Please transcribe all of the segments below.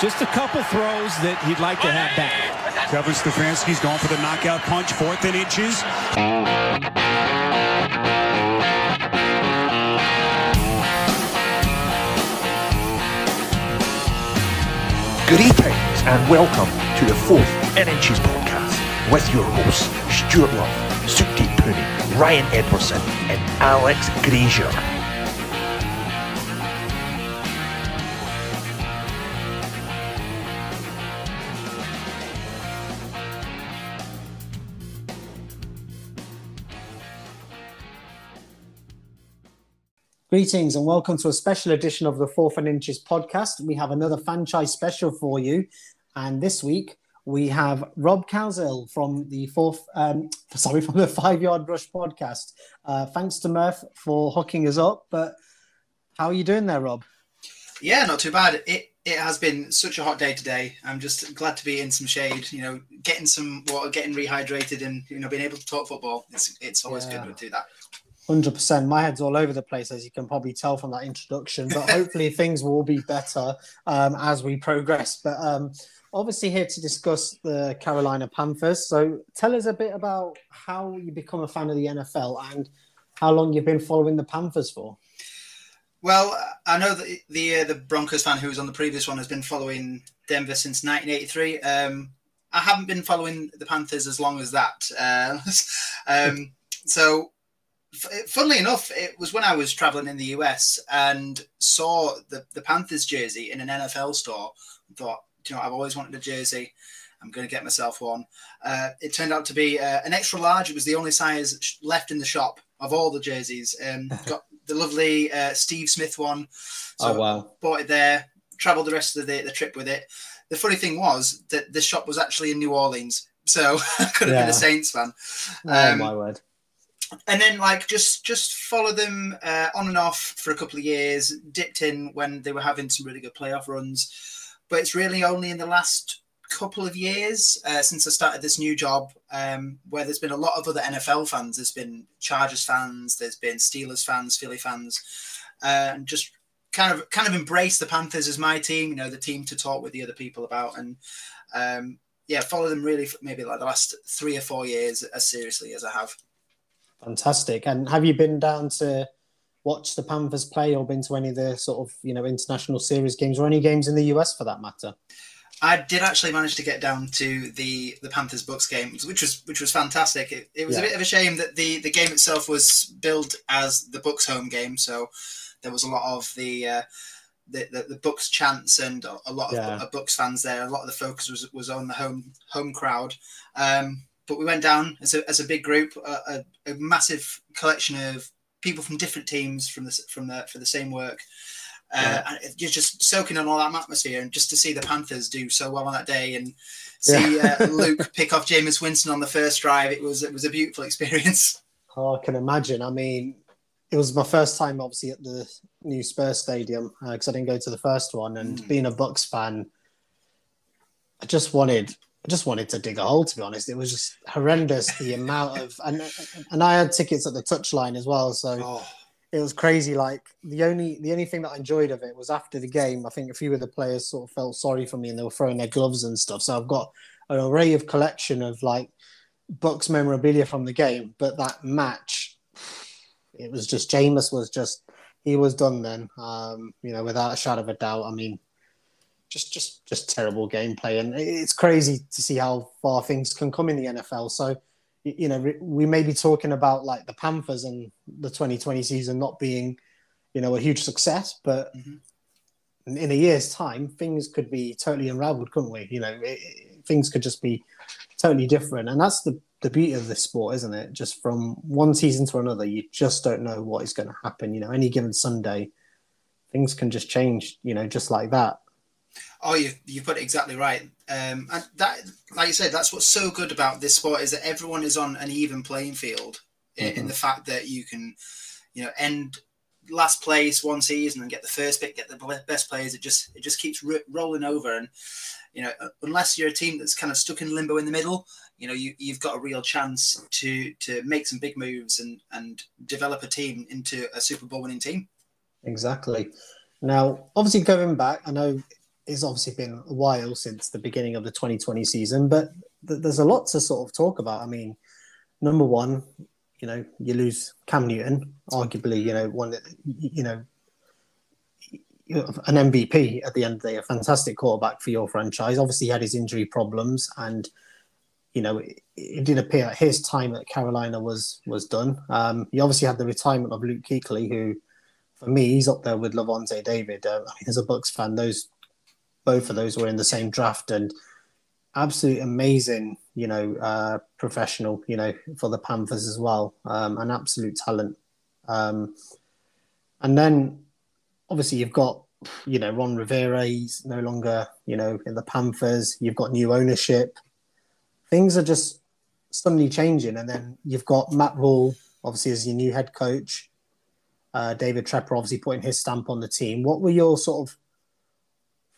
Just a couple throws that he'd like to have back. Kevin Stefanski's going for the knockout punch, fourth and inches. Greetings and welcome to the fourth and inches podcast with your hosts Stuart Love, Sukhdeep Puni, Ryan Edwardson, and Alex Grazier. Greetings and welcome to a special edition of the Fourth and Inches podcast. We have another franchise special for you, and this week we have Rob Cowsil from the fourth, um, sorry, from the Five Yard Rush podcast. Uh, thanks to Murph for hooking us up. But how are you doing there, Rob? Yeah, not too bad. It it has been such a hot day today. I'm just glad to be in some shade. You know, getting some water, getting rehydrated, and you know, being able to talk football. It's it's always Yeah. good to do that. Hundred percent. My head's all over the place, as you can probably tell from that introduction. But hopefully, things will be better um, as we progress. But um, obviously, here to discuss the Carolina Panthers. So, tell us a bit about how you become a fan of the NFL and how long you've been following the Panthers for. Well, I know that the uh, the Broncos fan who was on the previous one has been following Denver since 1983. Um, I haven't been following the Panthers as long as that. Uh, um, so, funnily enough, it was when I was traveling in the US and saw the, the Panthers jersey in an NFL store. and thought, you know, I've always wanted a jersey. I'm going to get myself one. Uh, it turned out to be uh, an extra large. It was the only size left in the shop of all the jerseys. Um, got the lovely uh, Steve Smith one. So Oh, wow. bought it there, traveled the rest of the, the trip with it. The funny thing was that the shop was actually in New Orleans. So I could have been a Saints fan. Oh Um, my word! And then like just just follow them uh, on and off for a couple of years, dipped in when they were having some really good playoff runs. But it's really only in the last couple of years uh, since I started this new job um, where there's been a lot of other NFL fans. There's been Chargers fans, there's been Steelers fans, Philly fans, uh, and just kind of kind of embrace the Panthers as my team. You know, the team to talk with the other people about, and um, yeah, follow them really maybe like the last three or four years as seriously as I have. Fantastic. And have you been down to watch the Panthers play, or been to any of the sort of you know international series games, or any games in the US for that matter? I did actually manage to get down to the the Panthers Bucks game, which was which was fantastic. It, it was Yeah. a bit of a shame that the the game itself was billed as the Bucks home game, so there was a lot of the uh, the, the, the Bucks chants and a lot of Yeah. Bucks fans there. A lot of the focus was was on the home home crowd. Um, but we went down as a, as a big group, a, a, a massive collection of people from different teams from the from the for the same work. Uh, Yeah. and you're just soaking on all that atmosphere, and just to see the Panthers do so well on that day, and see uh, Luke pick off Jameis Winston on the first drive, it was it was a beautiful experience. Oh, I can imagine. I mean, it was my first time, obviously, at the new Spurs stadium because I didn't go to the first one. And Mm. being a Bucks fan, I just wanted, I just wanted to dig a hole. To be honest, it was just horrendous the amount of, and and I had tickets at the touchline as well, so Oh, it was crazy. Like the only, the only thing that I enjoyed of it was after the game. I think a few of the players sort of felt sorry for me and they were throwing their gloves and stuff. So I've got an array of collection of like Bucks memorabilia from the game, but that match, it was just Jameis was just he was done then. Um, you know, without a shadow of a doubt. I mean, just just just terrible gameplay, and it's crazy to see how far things can come in the NFL. So, you know, we- may be talking about like the Panthers and the 2020 season not being, you know, a huge success, but Mhm. in- a year's time, things could be totally unraveled, couldn't we? You know, it- things could just be totally different, and that's the the beauty of this sport, isn't it? Just from one season to another, you just don't know what is going to happen. You know, any given Sunday, things can just change. You know, just like that. Oh, you you put it exactly right. Um, and that, like you said, that's what's so good about this sport is that everyone is on an even playing field in, in Mhm. the fact that you can, you know, end last place one season and get the first pick, get the best players. It just it just keeps ro- rolling over, and you know, unless you're a team that's kind of stuck in limbo in the middle, you know, you you've got a real chance to to make some big moves and and develop a team into a Super Bowl winning team. Exactly. Now, obviously, going back, I know it's obviously been a while since the beginning of the 2020 season, but th- there's a lot to sort of talk about. I mean, number one, you know, you lose Cam Newton, arguably, you know, one that, you know, an MVP at the end of the day, a fantastic quarterback for your franchise. Obviously, he had his injury problems, and you know, it, it did appear his time at Carolina was was done. Um, you obviously had the retirement of Luke Kuechly, who, for me, he's up there with Lavonte David. Uh, I mean, as a Bucks fan, those both of those were in the same draft, and absolute amazing, you know, uh, professional, you know, for the Panthers as well, um, an absolute talent. Um, and then obviously you've got you know Ron Rivera. He's no longer you know in the Panthers. You've got new ownership. Things are just suddenly changing, and then you've got Matt Rhule obviously as your new head coach. Uh, David Tepper obviously putting his stamp on the team. What were your sort of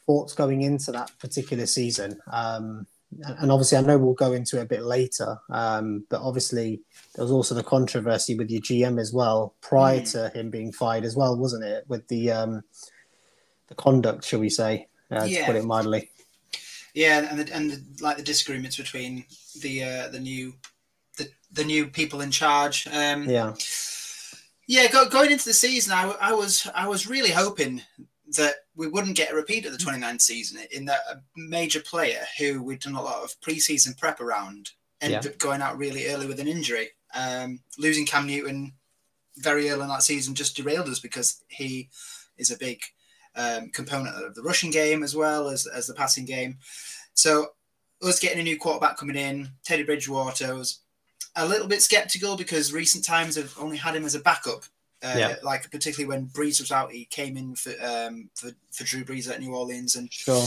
thoughts going into that particular season? Um, and obviously, I know we'll go into it a bit later, um, but obviously, there was also the controversy with your GM as well prior mm. to him being fired as well, wasn't it? With the um, the conduct, shall we say, uh, yeah. to put it mildly. Yeah, and the, and the, like the disagreements between the uh, the new the, the new people in charge. Um, yeah, yeah. Go, going into the season, I, I was I was really hoping that we wouldn't get a repeat of the 29th season in that a major player who we'd done a lot of preseason prep around ended yeah. up going out really early with an injury. Um, losing Cam Newton very early in that season just derailed us because he is a big um, component of the rushing game as well as, as the passing game. So us getting a new quarterback coming in, Teddy Bridgewater was a little bit skeptical because recent times have only had him as a backup uh, yeah. Like particularly when Brees was out, he came in for um, for, for Drew Brees at New Orleans, and sure.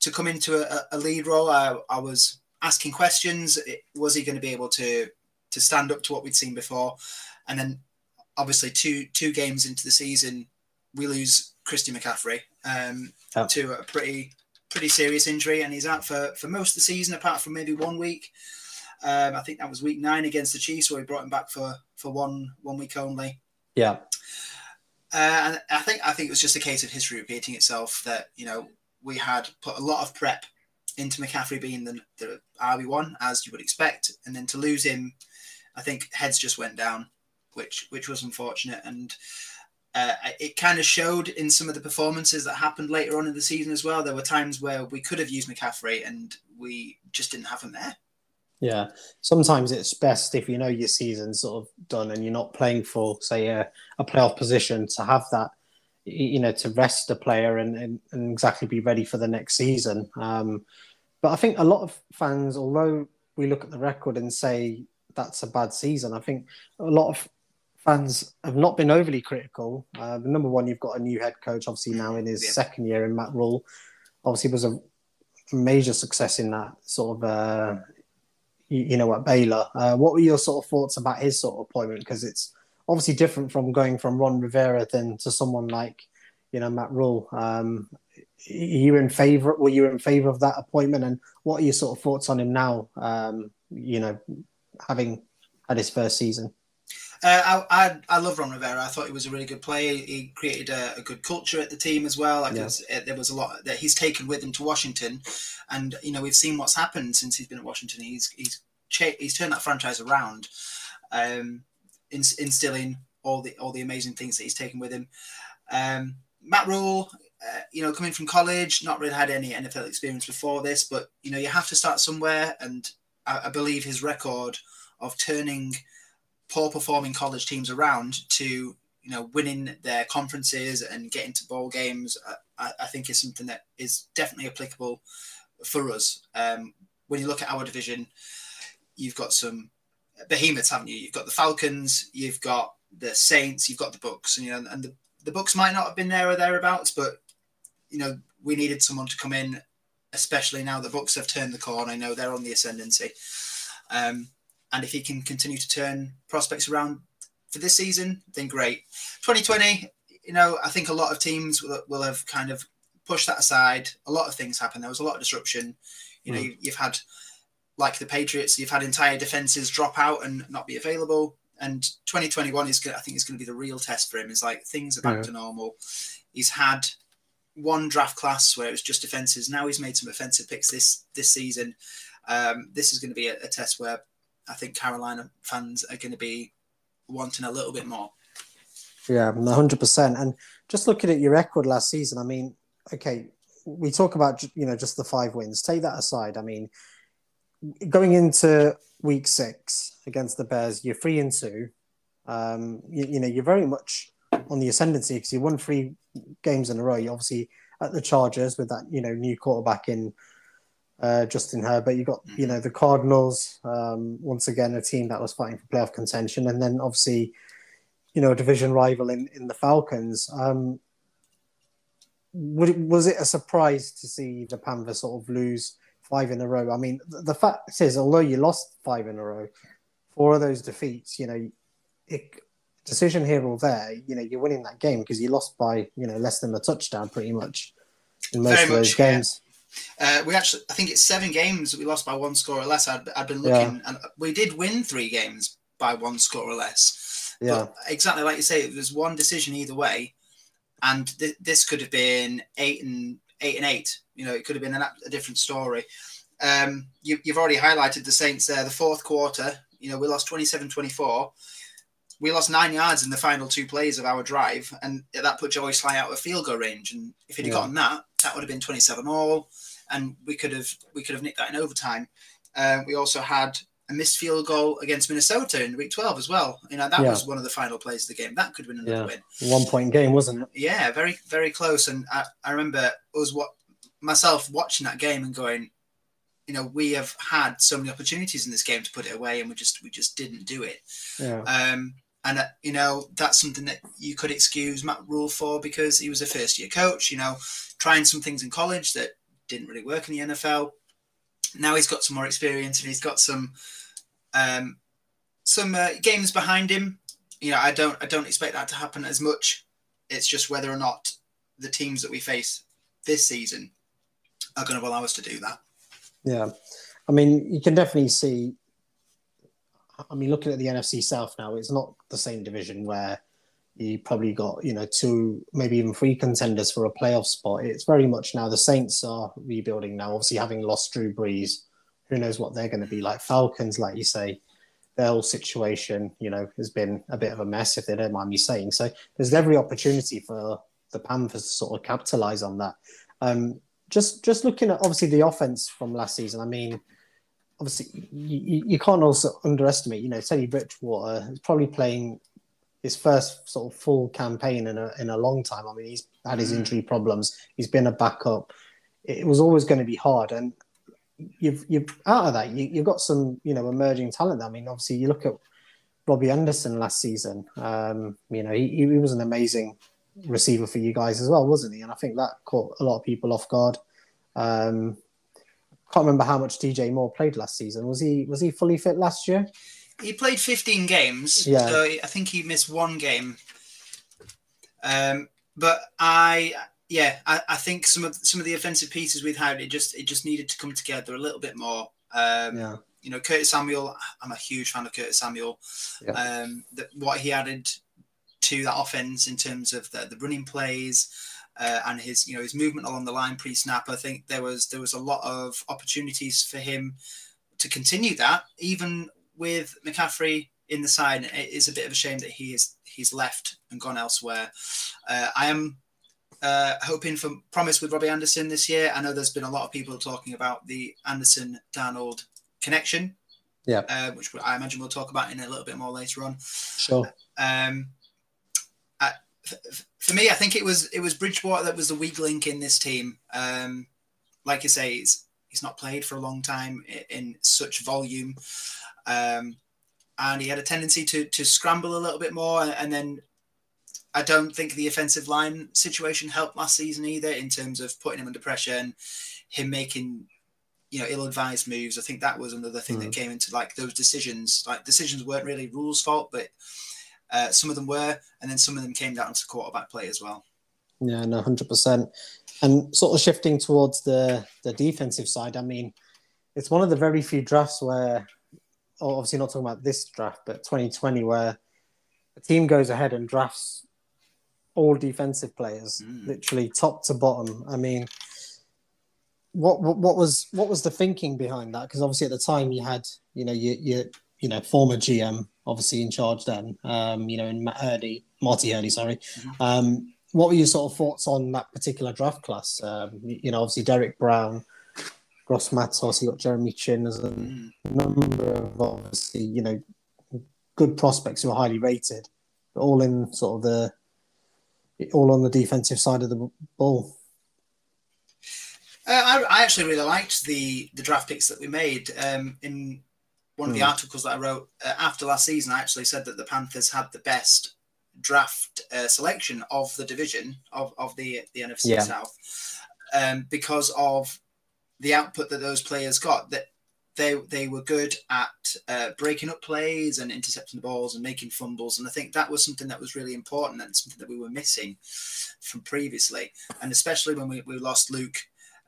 to come into a, a lead role, I, I, was asking questions. Was he going to be able to to stand up to what we'd seen before? And then, obviously, two two games into the season, we lose Christian McCaffrey um, oh. to a pretty pretty serious injury, and he's out for for most of the season, apart from maybe one week. Um, I think that was week nine against the Chiefs, where we brought him back for for one one week only. Yeah. Uh, and I think I think it was just a case of history repeating itself that you know we had put a lot of prep into McCaffrey being the, the RB one as you would expect, and then to lose him, I think heads just went down, which which was unfortunate, and uh, it kind of showed in some of the performances that happened later on in the season as well. There were times where we could have used McCaffrey and we just didn't have him there. Yeah, sometimes it's best if you know your season's sort of done and you're not playing for, say, a, a playoff position to have that, you know, to rest a player and, and, and exactly be ready for the next season. Um, but I think a lot of fans, although we look at the record and say that's a bad season, I think a lot of fans have not been overly critical. Uh, number one, you've got a new head coach, obviously now in his yeah. second year in Matt Rhule. Obviously, was a major success in that sort of uh, you know, at Baylor. Uh, what were your sort of thoughts about his sort of appointment? Because it's obviously different from going from Ron Rivera than to someone like, you know, Matt Rhule. Um, you in favor? Were you in favor of that appointment? And what are your sort of thoughts on him now? Um, you know, having had his first season. Uh, I, I, I love Ron Rivera. I thought he was a really good player. He created a, a good culture at the team as well. Like yeah. uh, there was a lot that he's taken with him to Washington, and you know we've seen what's happened since he's been at Washington. He's he's cha- he's turned that franchise around, um, instilling all the all the amazing things that he's taken with him. Um, Matt Rhule, uh, you know, coming from college, not really had any NFL experience before this, but you know you have to start somewhere, and I, I believe his record of turning poor performing college teams around to you know winning their conferences and getting to bowl games I, I think is something that is definitely applicable for us. Um, when you look at our division you've got some behemoths haven't you? You've got the falcons you've got the saints you've got the bucks and you know and the, the bucks might not have been there or thereabouts but you know we needed someone to come in especially now the bucks have turned the corner i know they're on the ascendancy. Um, and if he can continue to turn prospects around for this season, then great. 2020, you know, I think a lot of teams will, will have kind of pushed that aside. A lot of things happened. There was a lot of disruption. You know, mm. you've had like the Patriots, you've had entire defenses drop out and not be available. And 2021 is, I think, is going to be the real test for him. It's like things are back yeah. to normal. He's had one draft class where it was just defenses. Now he's made some offensive picks this this season. Um, this is going to be a, a test where I think Carolina fans are going to be wanting a little bit more. Yeah, hundred percent. And just looking at your record last season, I mean, okay, we talk about you know just the five wins. Take that aside. I mean, going into week six against the Bears, you're three and two. Um, you, you know, you're very much on the ascendancy because you won three games in a row. You obviously at the Chargers with that you know new quarterback in uh, Justin Herbert. You got you know the Cardinals um, once again a team that was fighting for playoff contention, and then obviously you know a division rival in in the Falcons. Um, it, was it a surprise to see the Panthers sort of lose five in a row? I mean, the, the fact is, although you lost five in a row, four of those defeats, you know, it, decision here or there, you know, you're winning that game because you lost by you know less than a touchdown pretty much in most Very of those much, yeah. Uh, we actually, I think it's seven games that we lost by one score or less. I'd, I'd been looking, and we did win three games by one score or less. Yeah. But exactly like you say, it was one decision either way, and th- this could have been eight and eight and eight. You know, it could have been an, a different story. Um, you, you've already highlighted the Saints there. The fourth quarter, you know, we lost 27-24. We lost nine yards in the final two plays of our drive, and that put Joey Slye out of field goal range. And if he'd Yeah. gotten that, that would have been 27 all, and we could have we could have nicked that in overtime. Uh, we also had a missed field goal against Minnesota in week 12 as well. You know, that Yeah. was one of the final plays of the game. That could have been another Yeah. win. One point game, wasn't it? Yeah, very, very close. And I, I remember us what myself watching that game and going, you know, we have had so many opportunities in this game to put it away, and we just we just didn't do it. Yeah. Um, and uh, you know that's something that you could excuse Matt Rhule for because he was a first year coach. You know, trying some things in college that didn't really work in the NFL. Now he's got some more experience and he's got some um, some uh, games behind him. You know, I don't I don't expect that to happen as much. It's just whether or not the teams that we face this season are going to allow us to do that. Yeah, I mean, you can definitely see. I mean, looking at the NFC South now, it's not the same division where you probably got you know two, maybe even three contenders for a playoff spot. It's very much now the Saints are rebuilding now. Obviously, having lost Drew Brees, who knows what they're going to be like? Falcons, like you say, their whole situation, you know, has been a bit of a mess, if they don't mind me saying. So there's every opportunity for the Panthers to sort of capitalize on that. Um, just just looking at obviously the offense from last season. I mean, obviously you, you- can't also underestimate. You know, Teddy Bridgewater is probably playing his first sort of full campaign in a in a long time. I mean, he's had his Mm. injury problems. He's been a backup. It was always going to be hard, and you've you've out of that you, you've got some you know emerging talent. I mean, obviously you look at Robbie Anderson last season. Um, you know, he, he was an amazing receiver for you guys as well, wasn't he? And I think that caught a lot of people off guard. Um, can't remember how much DJ Moore played last season. Was he was he fully fit last year? He played 15 games, Yeah. so I think he missed one game. Um, but I, yeah, I, I think some of some of the offensive pieces we've had, it just it just needed to come together a little bit more. Um, Yeah, You know, Curtis Samuel, I'm a huge fan of Curtis Samuel. Yeah. Um, that what he added to that offense in terms of the, the running plays. Uh, and his, you know, his movement along the line pre-snap. I think there was there was a lot of opportunities for him to continue that, even with McCaffrey in the side. It is a bit of a shame that he is he's left and gone elsewhere. Uh, I am uh, hoping for promise with Robbie Anderson this year. I know there's been a lot of people talking about the Anderson Darnold connection, Yeah. uh, which I imagine we'll talk about in a little bit more later on. sure. Um, I, f- f- for me, I think it was it was Bridgewater that was the weak link in this team. Um, like you say, he's, he's not played for a long time in, in such volume, um, and he had a tendency to to scramble a little bit more. And then I don't think the offensive line situation helped last season either in terms of putting him under pressure and him making you know ill-advised moves. I think that was another thing that came into like those decisions. Like decisions weren't really Rhule's fault, but uh, some of them were, and then some of them came down to quarterback play as well. Yeah, no, hundred percent. And sort of shifting towards the the defensive side. I mean, it's one of the very few drafts where, obviously not talking about this draft, but 2020, where a team goes ahead and drafts all defensive players, Mm. literally top to bottom. I mean, what, what what was what was the thinking behind that? Because obviously at the time you had you know your, you you know former GM obviously in charge then, um, you know in Matt Hurney, Marty Hurney, sorry. Um, what were your sort of thoughts on that particular draft class? Um, you, know, obviously Derrick Brown, Gross Matos, you got Jeremy Chinn as a Mm. number of obviously you know good prospects who are highly rated, but all in sort of the all on the defensive side of the ball. Uh, I, I actually really liked the the draft picks that we made. Um, in one of the Hmm. articles that I wrote uh, after last season, I actually said that the Panthers had the best draft uh, selection of the division of, of the the NFC Yeah. South um, because of the output that those players got. That they they were good at uh, breaking up plays and intercepting the balls and making fumbles, and I think that was something that was really important and something that we were missing from previously, and especially when we, we lost Luke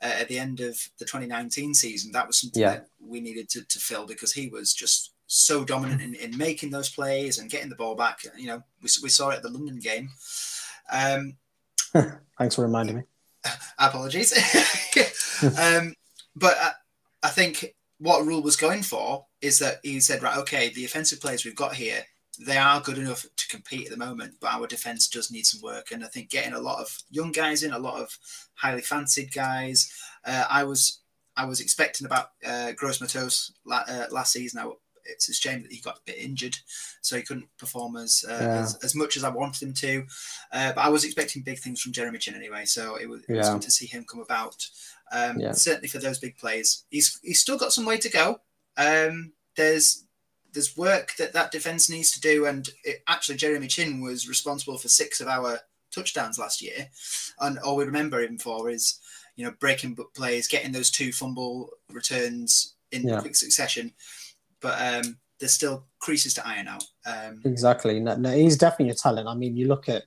uh, at the end of the 2019 season, that was something Yeah. that we needed to, to fill because he was just so dominant in, in making those plays and getting the ball back. You know, we, we saw it at the London game. Um, Thanks for reminding me. apologies. um, but I, I think what Rhule was going for is that he said, right, okay, the offensive players we've got here, they are good enough to compete at the moment, but our defense does need some work. And I think getting a lot of young guys in, a lot of highly fancied guys. Uh, I was I was expecting about uh, Gross Matos la- uh, last season. I, it's a shame that he got a bit injured, so he couldn't perform as uh, Yeah. as, as much as I wanted him to. Uh, but I was expecting big things from Jeremy Chinn anyway, so it was, it was good to see him come about. Um, Yeah. Certainly for those big plays, he's he's still got some way to go. Um, there's there's work that that defense needs to do, and it, actually Jeremy Chinn was responsible for six of our touchdowns last year, and all we remember him for is you know breaking plays, getting those two fumble returns in Yeah. quick succession. But um, there's still creases to iron out. Um, Exactly. No, no, he's definitely a talent. I mean, you look at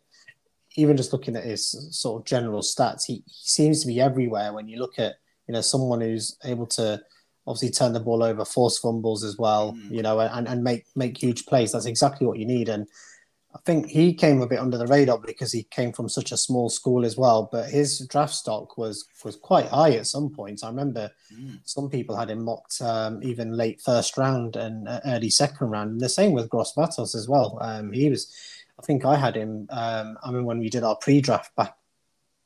even just looking at his sort of general stats, he, he seems to be everywhere. When you look at you know someone who's able to obviously turn the ball over, force fumbles as well, Mm. you know, and, and make make huge plays. That's exactly what you need. And I think he came a bit under the radar because he came from such a small school as well. But his draft stock was was quite high at some points. I remember Mm. some people had him mocked um, even late first round and uh, early second round. And the same with Gross Matos as well. Um, he was, I think I had him. Um, I mean, when we did our pre-draft back,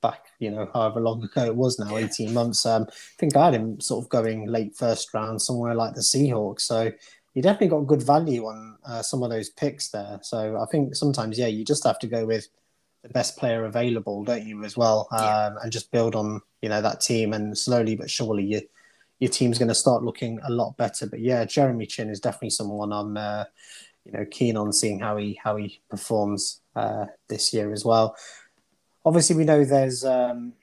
back, you know, however long ago it was now, Yeah. eighteen months. Um, I think I had him sort of going late first round somewhere like the Seahawks. So he definitely got good value on uh, some of those picks there. So I think sometimes, yeah, you just have to go with the best player available, don't you, as well, um, Yeah. and just build on you know that team, and slowly but surely you your team's going to start looking a lot better. But yeah, Jeremy Chinn is definitely someone I'm, uh, you know, keen on seeing how he how he performs uh, this year as well. Obviously, we know there's um,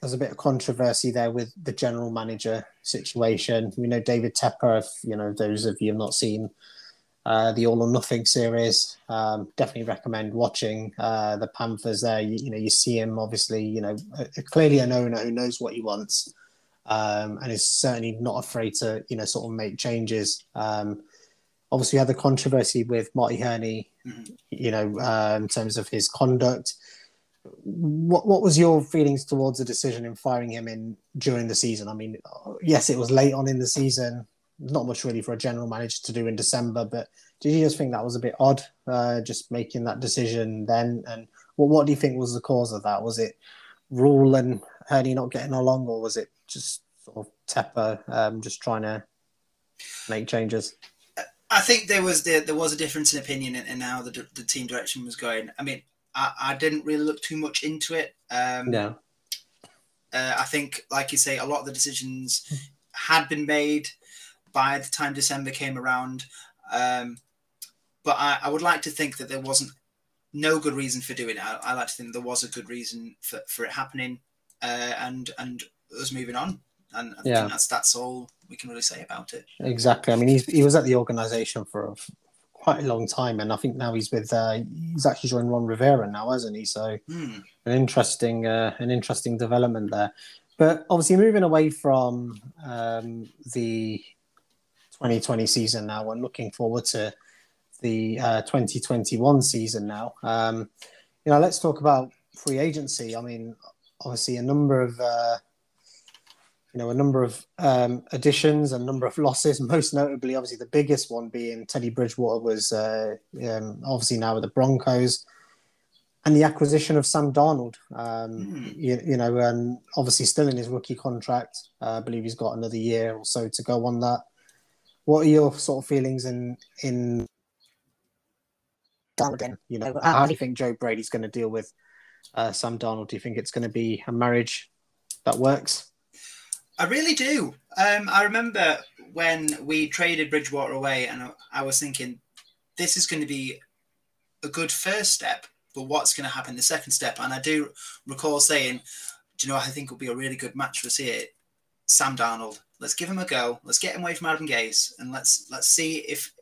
there's a bit of controversy there with the general manager situation. We know David Tepper. If you know those of you have not seen uh, the All or Nothing series, um, definitely recommend watching uh, the Panthers. There, you, you know, you see him obviously, you know, uh, clearly an owner who knows what he wants um, and is certainly not afraid to, you know, sort of make changes. Um, obviously, we had the controversy with Marty Hurney, Mhm. you know, uh, in terms of his conduct. What what was your feelings towards the decision in firing him in during the season? I mean, yes, it was late on in the season. Not much really for a general manager to do in December, but did you just think that was a bit odd, uh, just making that decision then? And what what do you think was the cause of that? Was it Rhule and Hurney not getting along, or was it just sort of Tepper um, just trying to make changes? I think there was there, there was a difference in opinion in, in how the, the team direction was going. I mean, I, I didn't really look too much into it. Um, Yeah, uh, I think, like you say, a lot of the decisions had been made by the time December came around. Um, but I, I would like to think that there wasn't no good reason for doing it. I, I like to think there was a good reason for, for it happening, uh, and and us moving on. And I Yeah. think that's that's all we can really say about it. exactly. I mean, he's, he was at the organisation for a, quite a long time, and I think now he's with uh, he's actually joined Ron Rivera now, hasn't he? So Hmm. an interesting uh, an interesting development there. But obviously, moving away from um, the 2020 season now, and looking forward to the uh, 2021 season now. Um, you know, let's talk about free agency. I mean, obviously, a number of uh, you know a number of um, additions, a number of losses. Most notably, obviously, the biggest one being Teddy Bridgewater was uh, um, obviously now with the Broncos, and the acquisition of Sam Darnold. Um, you, you know, and obviously still in his rookie contract. Uh, I believe he's got another year or so to go on that. What are your sort of feelings in in Darnold? You know, how do you think Joe Brady's going to deal with uh, Sam Darnold? Do you think it's going to be a marriage that works? I really do. Um, I remember when we traded Bridgewater away, and I, was thinking, this is going to be a good first step, but what's going to happen the second step? And I do recall saying, do you know, I think will be a really good match for us here. Sam Darnold. Let's give him a go. Let's get him away from Adam Gase, and let's let's see if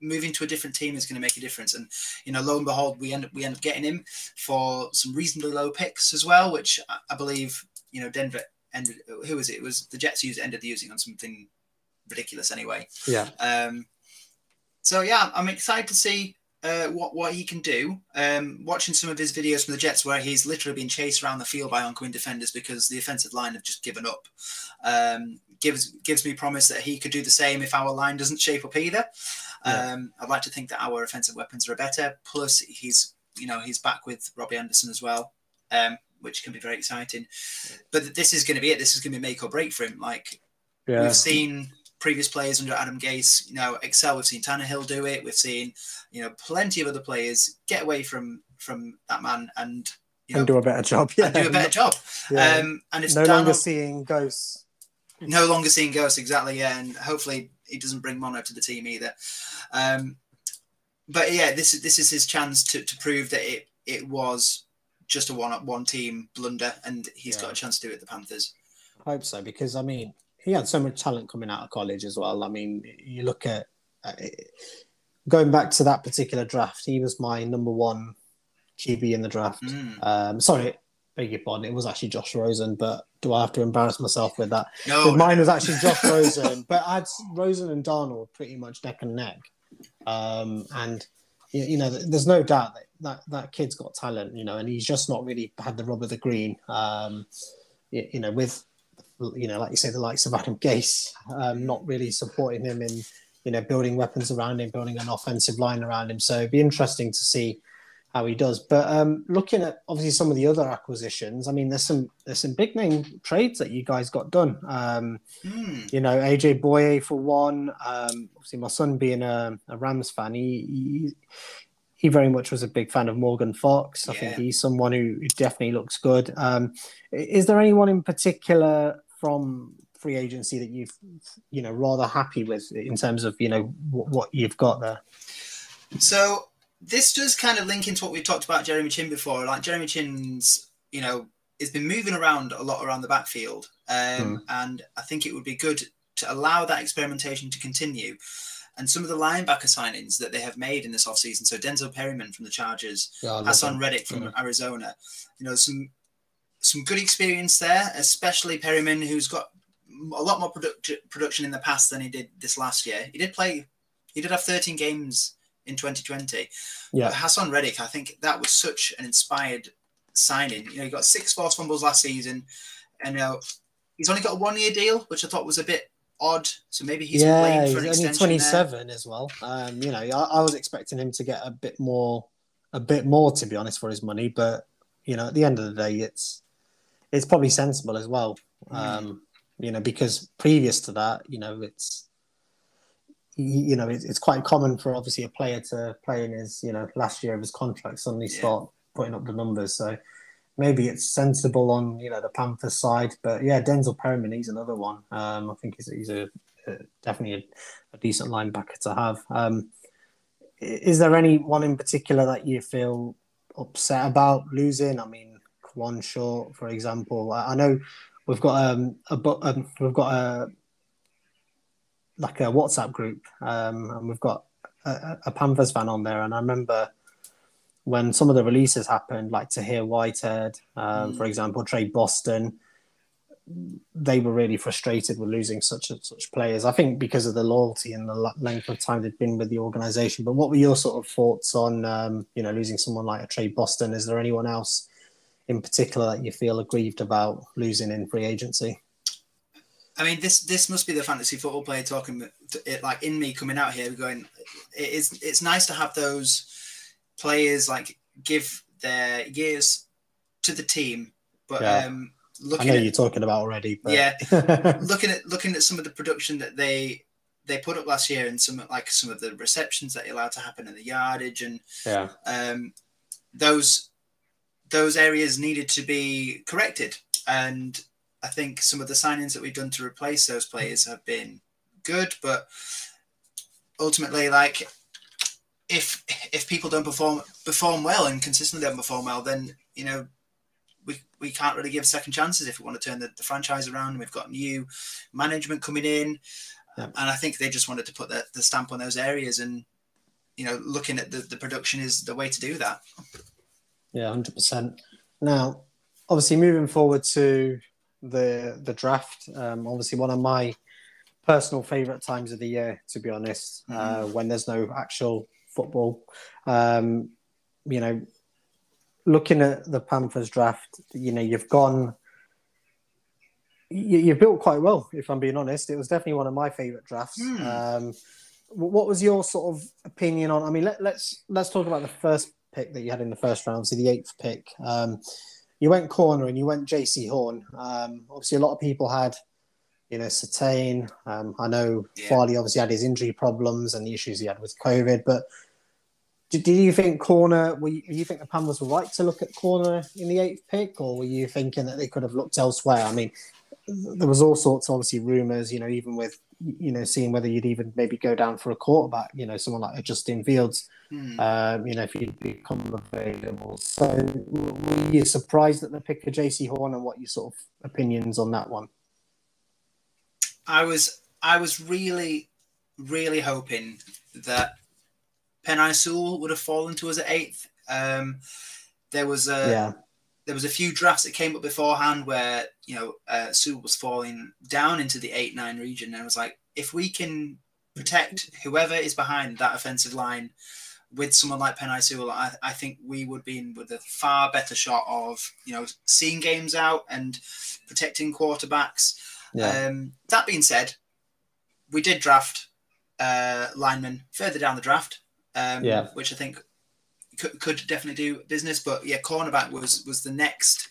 moving to a different team is going to make a difference. And you know, lo and behold, we end up we end up getting him for some reasonably low picks as well, which I believe you know Denver ended. Who was it? It was the Jets used ended using on something ridiculous anyway. Yeah. Um, so yeah, I'm excited to see uh, what what he can do. Um, watching some of his videos from the Jets, where he's literally been chased around the field by oncoming defenders because the offensive line have just given up, um, gives gives me promise that he could do the same if our line doesn't shape up either. Yeah. Um, I'd like to think that our offensive weapons are better. Plus, he's you know he's back with Robbie Anderson as well, um, which can be very exciting. But this is going to be it. This is going to be make or break for him. Like Yeah. We've seen previous players under Adam Gase, you know, excel. We've seen Tannehill do it. We've seen, you know, plenty of other players get away from from that man and you know and do a better job. Yeah. and do a better job. Yeah. Um, and it's no longer seeing ghosts. no longer seeing ghosts exactly, yeah, and hopefully he doesn't bring mono to the team either. Um, but yeah, this is this is his chance to, to prove that it it was just a one up one team blunder, and he's Yeah. got a chance to do it the Panthers. I hope so because I mean he had so much talent coming out of college as well. I mean, you look at uh, going back to that particular draft. He was my number one QB in the draft. Mm. Um, sorry, beg your pardon. It was actually Josh Rosen, but do I have to embarrass myself with that? No, But mine was actually Josh Rosen, but I had Rosen and Darnold pretty much neck and neck. Um, and you, you know, there's no doubt that, that that kid's got talent, you know, and he's just not really had the rub of the green. Um, you, you know, with you know, like you say, the likes of Adam Gase um, not really supporting him in you know building weapons around him, building an offensive line around him. So it'd be interesting to see how he does. But um, looking at obviously some of the other acquisitions, I mean, there's some there's some big name trades that you guys got done. Um, Hmm. you know, AJ Bouye for one. Um, obviously, my son being a, a Rams fan, he, he he very much was a big fan of Morgan Fox. I think he's someone who definitely looks good. Um, is there anyone in particular from free agency that you've you know rather happy with in terms of you know what, what you've got there? So this does kind of link into what we've talked about Jeremy Chinn before. Like Jeremy Chinn's, you know, has been moving around a lot around the backfield, um, and I think it would be good to allow that experimentation to continue. And some of the linebacker signings that they have made in this offseason, so Denzel Perryman from the Chargers, Yeah, Haason. Reddick from Yeah. Arizona, you know, some some good experience there, especially Perryman, who's got a lot more product, production in the past than he did this last year. He did play, he did have 13 games in 2020. Yeah. But Haason Reddick, I think that was such an inspired signing. You know, he got six forced fumbles last season, and you know, he's only got a one year deal, which I thought was a bit odd. So maybe he's yeah, playing he's an only extension. twenty there. as well. Um, you know, I, I was expecting him to get a bit more, a bit more to be honest for his money, but you know, at the end of the day, it's it's probably sensible as well. Mm. Um, you know, because previous to that, you know, it's you know, it's, it's quite common for obviously a player to play in his you know last year of his contract suddenly Yeah. start putting up the numbers. So maybe it's sensible on you know the Panthers side, but yeah, Denzel Perryman, he's another one. Um, I think he's, he's a, a definitely a, a decent linebacker to have. Um, is there any one in particular that you feel upset about losing? I mean, Kawann Short, for example. I, I know we've got um, a um, we've got a like a WhatsApp group, um, and we've got a, a- Panthers fan on there, and I remember when some of the releases happened, like Tahir Whitehead, um, Mm. for example, Tre Boston. they were really frustrated with losing such a, such players. I think because of the loyalty and the length of time they'd been with the organisation. But what were your sort of thoughts on um, you know losing someone like a Tre Boston? Is there anyone else in particular that you feel aggrieved about losing in free agency? I mean, this this must be the fantasy football player talking, it like in me coming out here, going, it is it's nice to have those players like give their years to the team, but Yeah. um, I know at you're talking about already, but Yeah. looking at looking at some of the production that they they put up last year and some like some of the receptions that allowed to happen in the yardage and yeah, um, those those areas needed to be corrected and I think some of the signings that we've done to replace those players have been good but ultimately like if if people don't perform perform well and consistently don't perform well then you know we, we can't really give second chances if we want to turn the, the franchise around we've got new management coming in Yeah. and I think they just wanted to put the, the stamp on those areas and you know looking at the, the production is the way to do that yeah, hundred percent. Now, obviously, moving forward to the the draft, um, obviously one of my personal favourite times of the year, to be honest, uh, when there's no actual football. Um, you know, looking at the Panthers draft, you know, you've gone. You, you've built quite well, if I'm being honest. It was definitely one of my favourite drafts. Hmm. Um, what was your sort of opinion on? I mean, let, let's let's talk about the first pick that you had in the first round, so the eighth pick. Um, you went corner and you went Jaycee Horn. Um, obviously, a lot of people had, you know, Surtain. Um, I know Yeah. Farley obviously had his injury problems and the issues he had with COVID, but. Did, did you think corner? Were you, you think the Panthers were right to look at corner in the eighth pick, or were you thinking that they could have looked elsewhere? I mean, there was all sorts, obviously, rumors. You know, even with you know seeing whether you'd even maybe go down for a quarterback. You know, someone like Justin Fields Hmm. um, you know, if he'd become available. So, were you surprised at the pick of Jaycee Horn and what your sort of opinions on that one? I was I was really really hoping that Penei Sewell would have fallen to us at eighth. Um, there was a yeah, there was a few drafts that came up beforehand where you know uh, Sewell was falling down into the eight nine region, and I was like, if we can protect whoever is behind that offensive line with someone like Penei Sewell, I, I think we would be in with a far better shot of you know seeing games out and protecting quarterbacks. yeah, Um, that being said, we did draft uh, linemen further down the draft, um, Yeah. which I think could, could definitely do business. But yeah, cornerback was was the next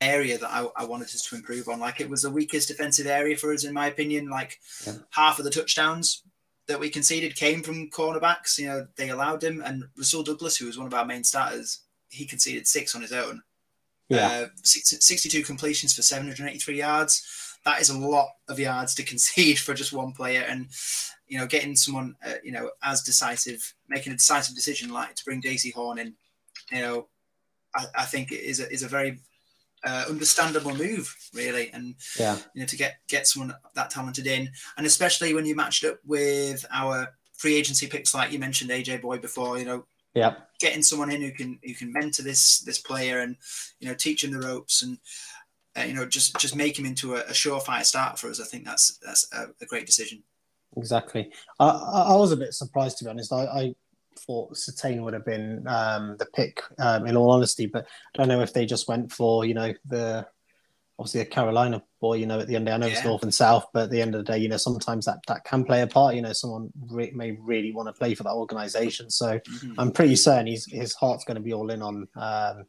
area that I, I wanted us to improve on. Like it was the weakest defensive area for us, in my opinion. Like Yeah. half of the touchdowns that we conceded came from cornerbacks. You know, they allowed him, and Rasul Douglas, who was one of our main starters, he conceded six on his own. yeah, Uh, 62 completions for 783 yards. That is a lot of yards to concede for just one player. And, you know, getting someone, uh, you know, as decisive, making a decisive decision like to bring Jaycee Horn in, you know, I, I think it is a, is a very uh, understandable move, really. And, yeah, you know, to get, get someone that talented in. And especially when you matched up with our free agency picks, like you mentioned, AJ Bouye before, you know, yeah, getting someone in who can who can mentor this this player and you know teach him the ropes and uh, you know just just make him into a, a surefire start for us. I think that's that's a, a great decision. exactly. I, I was a bit surprised to be honest. I, I thought Surtain would have been um, the pick, um, in all honesty, but I don't know if they just went for you know the obviously a Carolina boy. You know, at the end, of the day, I know it's north and south, but at the end of the day, you know, sometimes that that can play a part. You know, someone re- may really want to play for that organization, so. Mhm. I'm pretty certain he's, his heart's going to be all in on, um,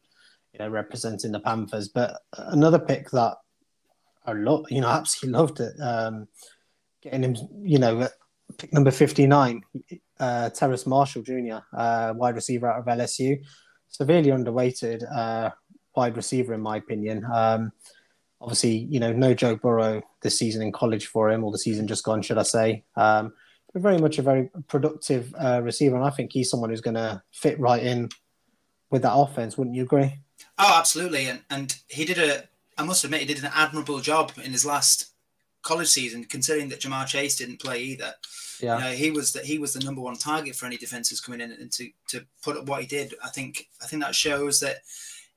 you know, representing the Panthers. But another pick that I love, you know, absolutely loved it. Um, getting him, you know, pick number 59, uh, Terrace Marshall Jr., uh, wide receiver out of LSU. Severely underweighted uh, wide receiver, in my opinion. Um, obviously, you know, no Joe Burrow this season in college for him, or the season just gone, should I say. Um, but very much a very productive uh, receiver, and I think he's someone who's going to fit right in with that offense. Wouldn't you agree? Oh, absolutely, and and he did a. I must admit, he did an admirable job in his last college season, considering that Ja'Marr Chase didn't play either. Yeah, You know, he was that he was the number one target for any defenses coming in, and to to put up what he did, I think I think that shows that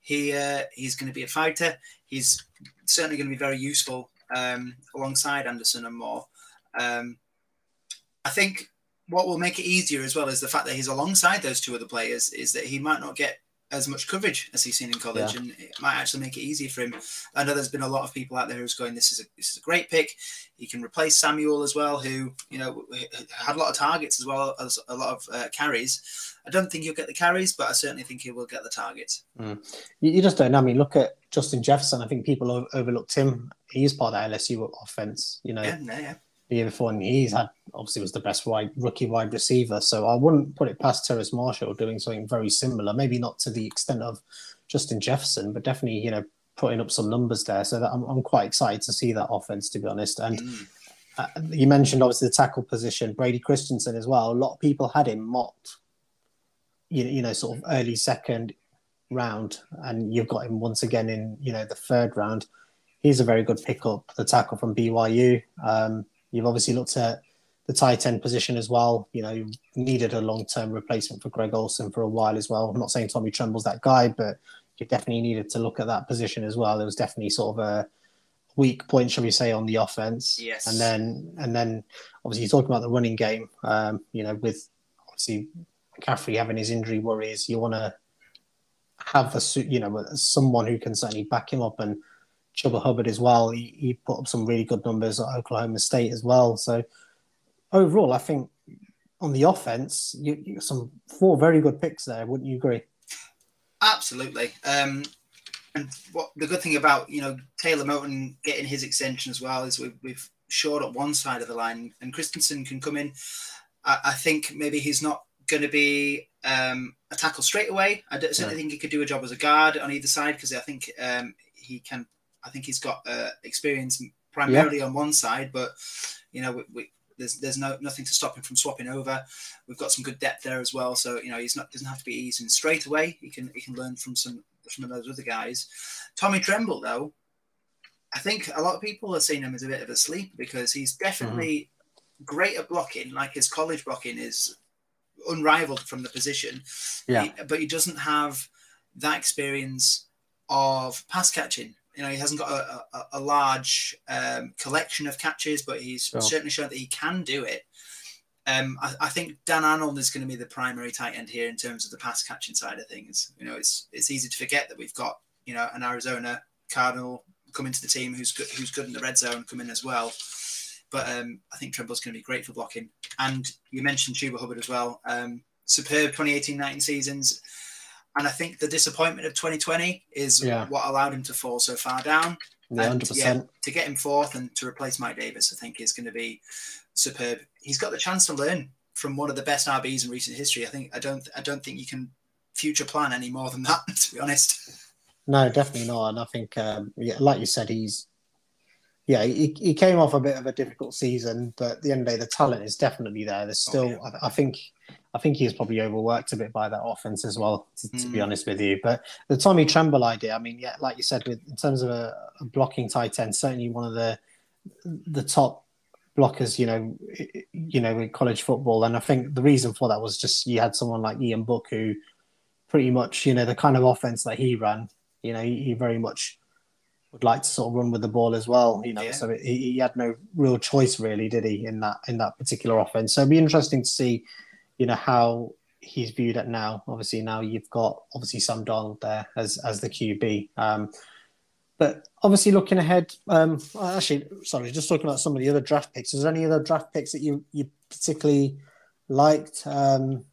he uh, he's going to be a fighter. He's certainly going to be very useful um, alongside Anderson and Moore. Um, I think what will make it easier as well is the fact that he's alongside those two other players is that he might not get as much coverage as he's seen in college, Yeah. and it might actually make it easier for him. I know there's been a lot of people out there who's going, "This is a this is a great pick." He can replace Samuel as well, who you know had a lot of targets as well as a lot of uh, carries. I don't think he'll get the carries, but I certainly think he will get the targets. You, you just don't know. I mean, look at Justin Jefferson. I think people overlooked him. He's part of that LSU offense. You know, Yeah, no, yeah. The year before, and he's had obviously was the best wide rookie wide receiver. So I wouldn't put it past Terrace Marshall doing something very similar. Maybe not to the extent of Justin Jefferson, but definitely you know putting up some numbers there. So that I'm, I'm quite excited to see that offense, to be honest. And Mm. uh, you mentioned obviously the tackle position, Brady Christensen as well. A lot of people had him mocked, you, you know, sort of early second round, and you've got him once again in you know the third round. He's a very good pickup, the tackle from BYU. Um, you've obviously looked at the tight end position as well. You know, you needed a long term replacement for Greg Olsen for a while as well. I'm not saying Tommy Tremble's that guy, but you definitely needed to look at that position as well. There was definitely sort of a weak point, shall we say, on the offense. Yes. And then and then obviously you're talking about the running game. Um, you know, with obviously McCaffrey having his injury worries, you want to have a you know someone who can certainly back him up and Chuba Hubbard as well. He, he put up some really good numbers at Oklahoma State as well. So overall, I think on the offense, you, you got some four very good picks there. Wouldn't you agree? Absolutely. Um, and what the good thing about you know Taylor Moton getting his extension as well is we've, we've shored up one side of the line, and Christensen can come in. I, I think maybe he's not going to be um, a tackle straight away. I certainly think he could do a job as a guard on either side because I think um, he can. I think he's got uh, experience primarily on one side, but you know we, we, there's there's no nothing to stop him from swapping over. We've got some good depth there as well, so you know he's not doesn't have to be easing straight away. He can he can learn from some of those other guys. Tommy Tremble though, I think a lot of people are seeing him as a bit of a sleeper because he's definitely great at blocking. Like his college blocking is unrivaled from the position. Yeah. He- but he doesn't have that experience of pass catching. You know, he hasn't got a, a, a large um, collection of catches, but he's Sure. certainly shown that he can do it. Um, I, I think Dan Arnold is going to be the primary tight end here in terms of the pass catching side of things. You know, it's it's easy to forget that we've got you know an Arizona Cardinal coming to the team who's good, who's good in the red zone coming as well. But um, I think Tremble's going to be great for blocking. And you mentioned Chuba Hubbard as well. Um, superb 2018-19 seasons. And I think the disappointment of 2020 is Yeah. what allowed him to fall so far down. Yeah, And, hundred percent. to get him fourth and to replace Mike Davis, I think is going to be superb. He's got the chance to learn from one of the best RBs in recent history. I think I don't I don't think you can future plan any more than that. To be honest, No, definitely not. And I think, um, yeah, like you said, he's yeah, he, he came off a bit of a difficult season, but at the end of the day, the talent is definitely there. There's still, yeah. I, I think, I think he's probably overworked a bit by that offense as well. To, to be Mm. honest with you, but the Tommy Tremble idea, I mean, yeah, like you said, with in terms of a, a blocking tight end, certainly one of the the top blockers, you know, you know, in college football. And I think the reason for that was just you had someone like Ian Book who pretty much, you know, the kind of offense that he ran, you know, he, he very much would like to sort of run with the ball as well, you know. Yeah. So he, he had no real choice really, did he, in that in that particular offense? So it'd be interesting to see, you know, how he's viewed at now. Obviously, now you've got obviously Sam Darnold there as as the QB. Um, but obviously, looking ahead, um, actually, sorry, just talking about some of the other draft picks. Is there any other draft picks that you you particularly liked? Um,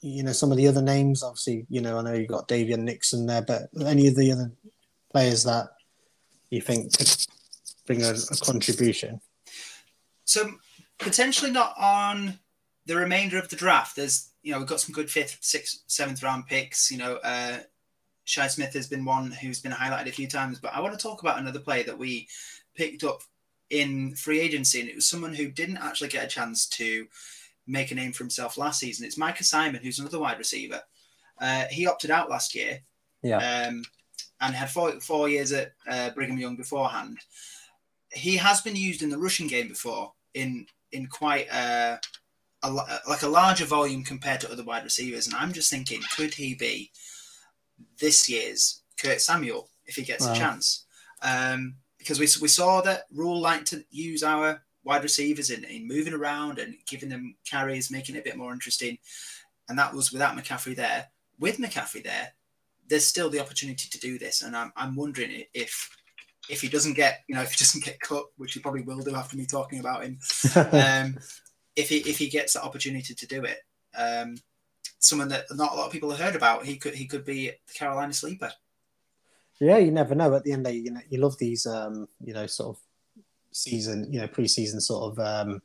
you know, some of the other names. Obviously, you know, I know you got Daviyon Nixon there, but any of the other players that you think could bring a, a contribution? so potentially not on the remainder of the draft. There's you know we've got some good fifth, sixth, seventh round picks. You know, uh, Shi Smith has been one who's been highlighted a few times, but I want to talk about another player that we picked up in free agency, and it was someone who didn't actually get a chance to make a name for himself last season. It's Micah Simon, who's another wide receiver. Uh, he opted out last year, Yeah. um, and had four four years at uh, Brigham Young beforehand. He has been used in the rushing game before in in quite a, a like a larger volume compared to other wide receivers, and I'm just thinking, could he be this year's Kurt Samuel if he gets Wow. a chance? Um, because we, we saw that Rhule liked to use our wide receivers in, in moving around and giving them carries, making it a bit more interesting. And that was without McCaffrey there. With McCaffrey there, there's still the opportunity to do this. And I'm, I'm wondering if if he doesn't get, you know, if he doesn't get cut, which he probably will do after me talking about him, um, if he if he gets the opportunity to do it, um, someone that not a lot of people have heard about, he could he could be the Carolina sleeper. Yeah, you never know. At the end of you know, you love these, um, you know, sort of season, you know, preseason sort of um,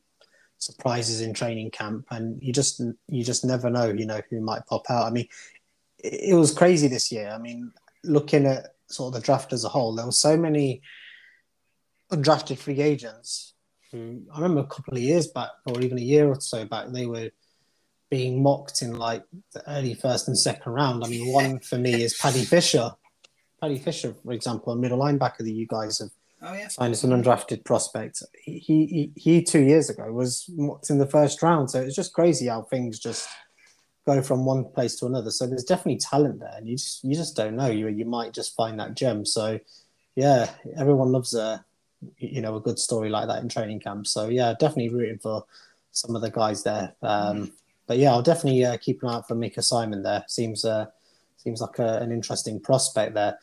surprises in training camp, and you just you just never know, you know, who might pop out. I mean, it, was crazy this year. I mean, looking at sort of the draft as a whole, there were so many undrafted free agents. Who I remember a couple of years back, or even a year or so back, they were being mocked in like the early first and second round. I mean, one for me is Paddy Fisher. Paddy Fisher, for example, a middle linebacker that you guys have Oh yeah, signed as an undrafted prospect. He, he he two years ago was mocked in the first round, so it's just crazy how things just go from one place to another. So there's definitely talent there, and you just you just don't know. You you might just find that gem. So yeah, everyone loves a you know a good story like that in training camp. So yeah, definitely rooting for some of the guys there. Um, but yeah, I'll definitely uh, keep an eye out for Micah Simon there. Seems uh, seems like a, an interesting prospect there.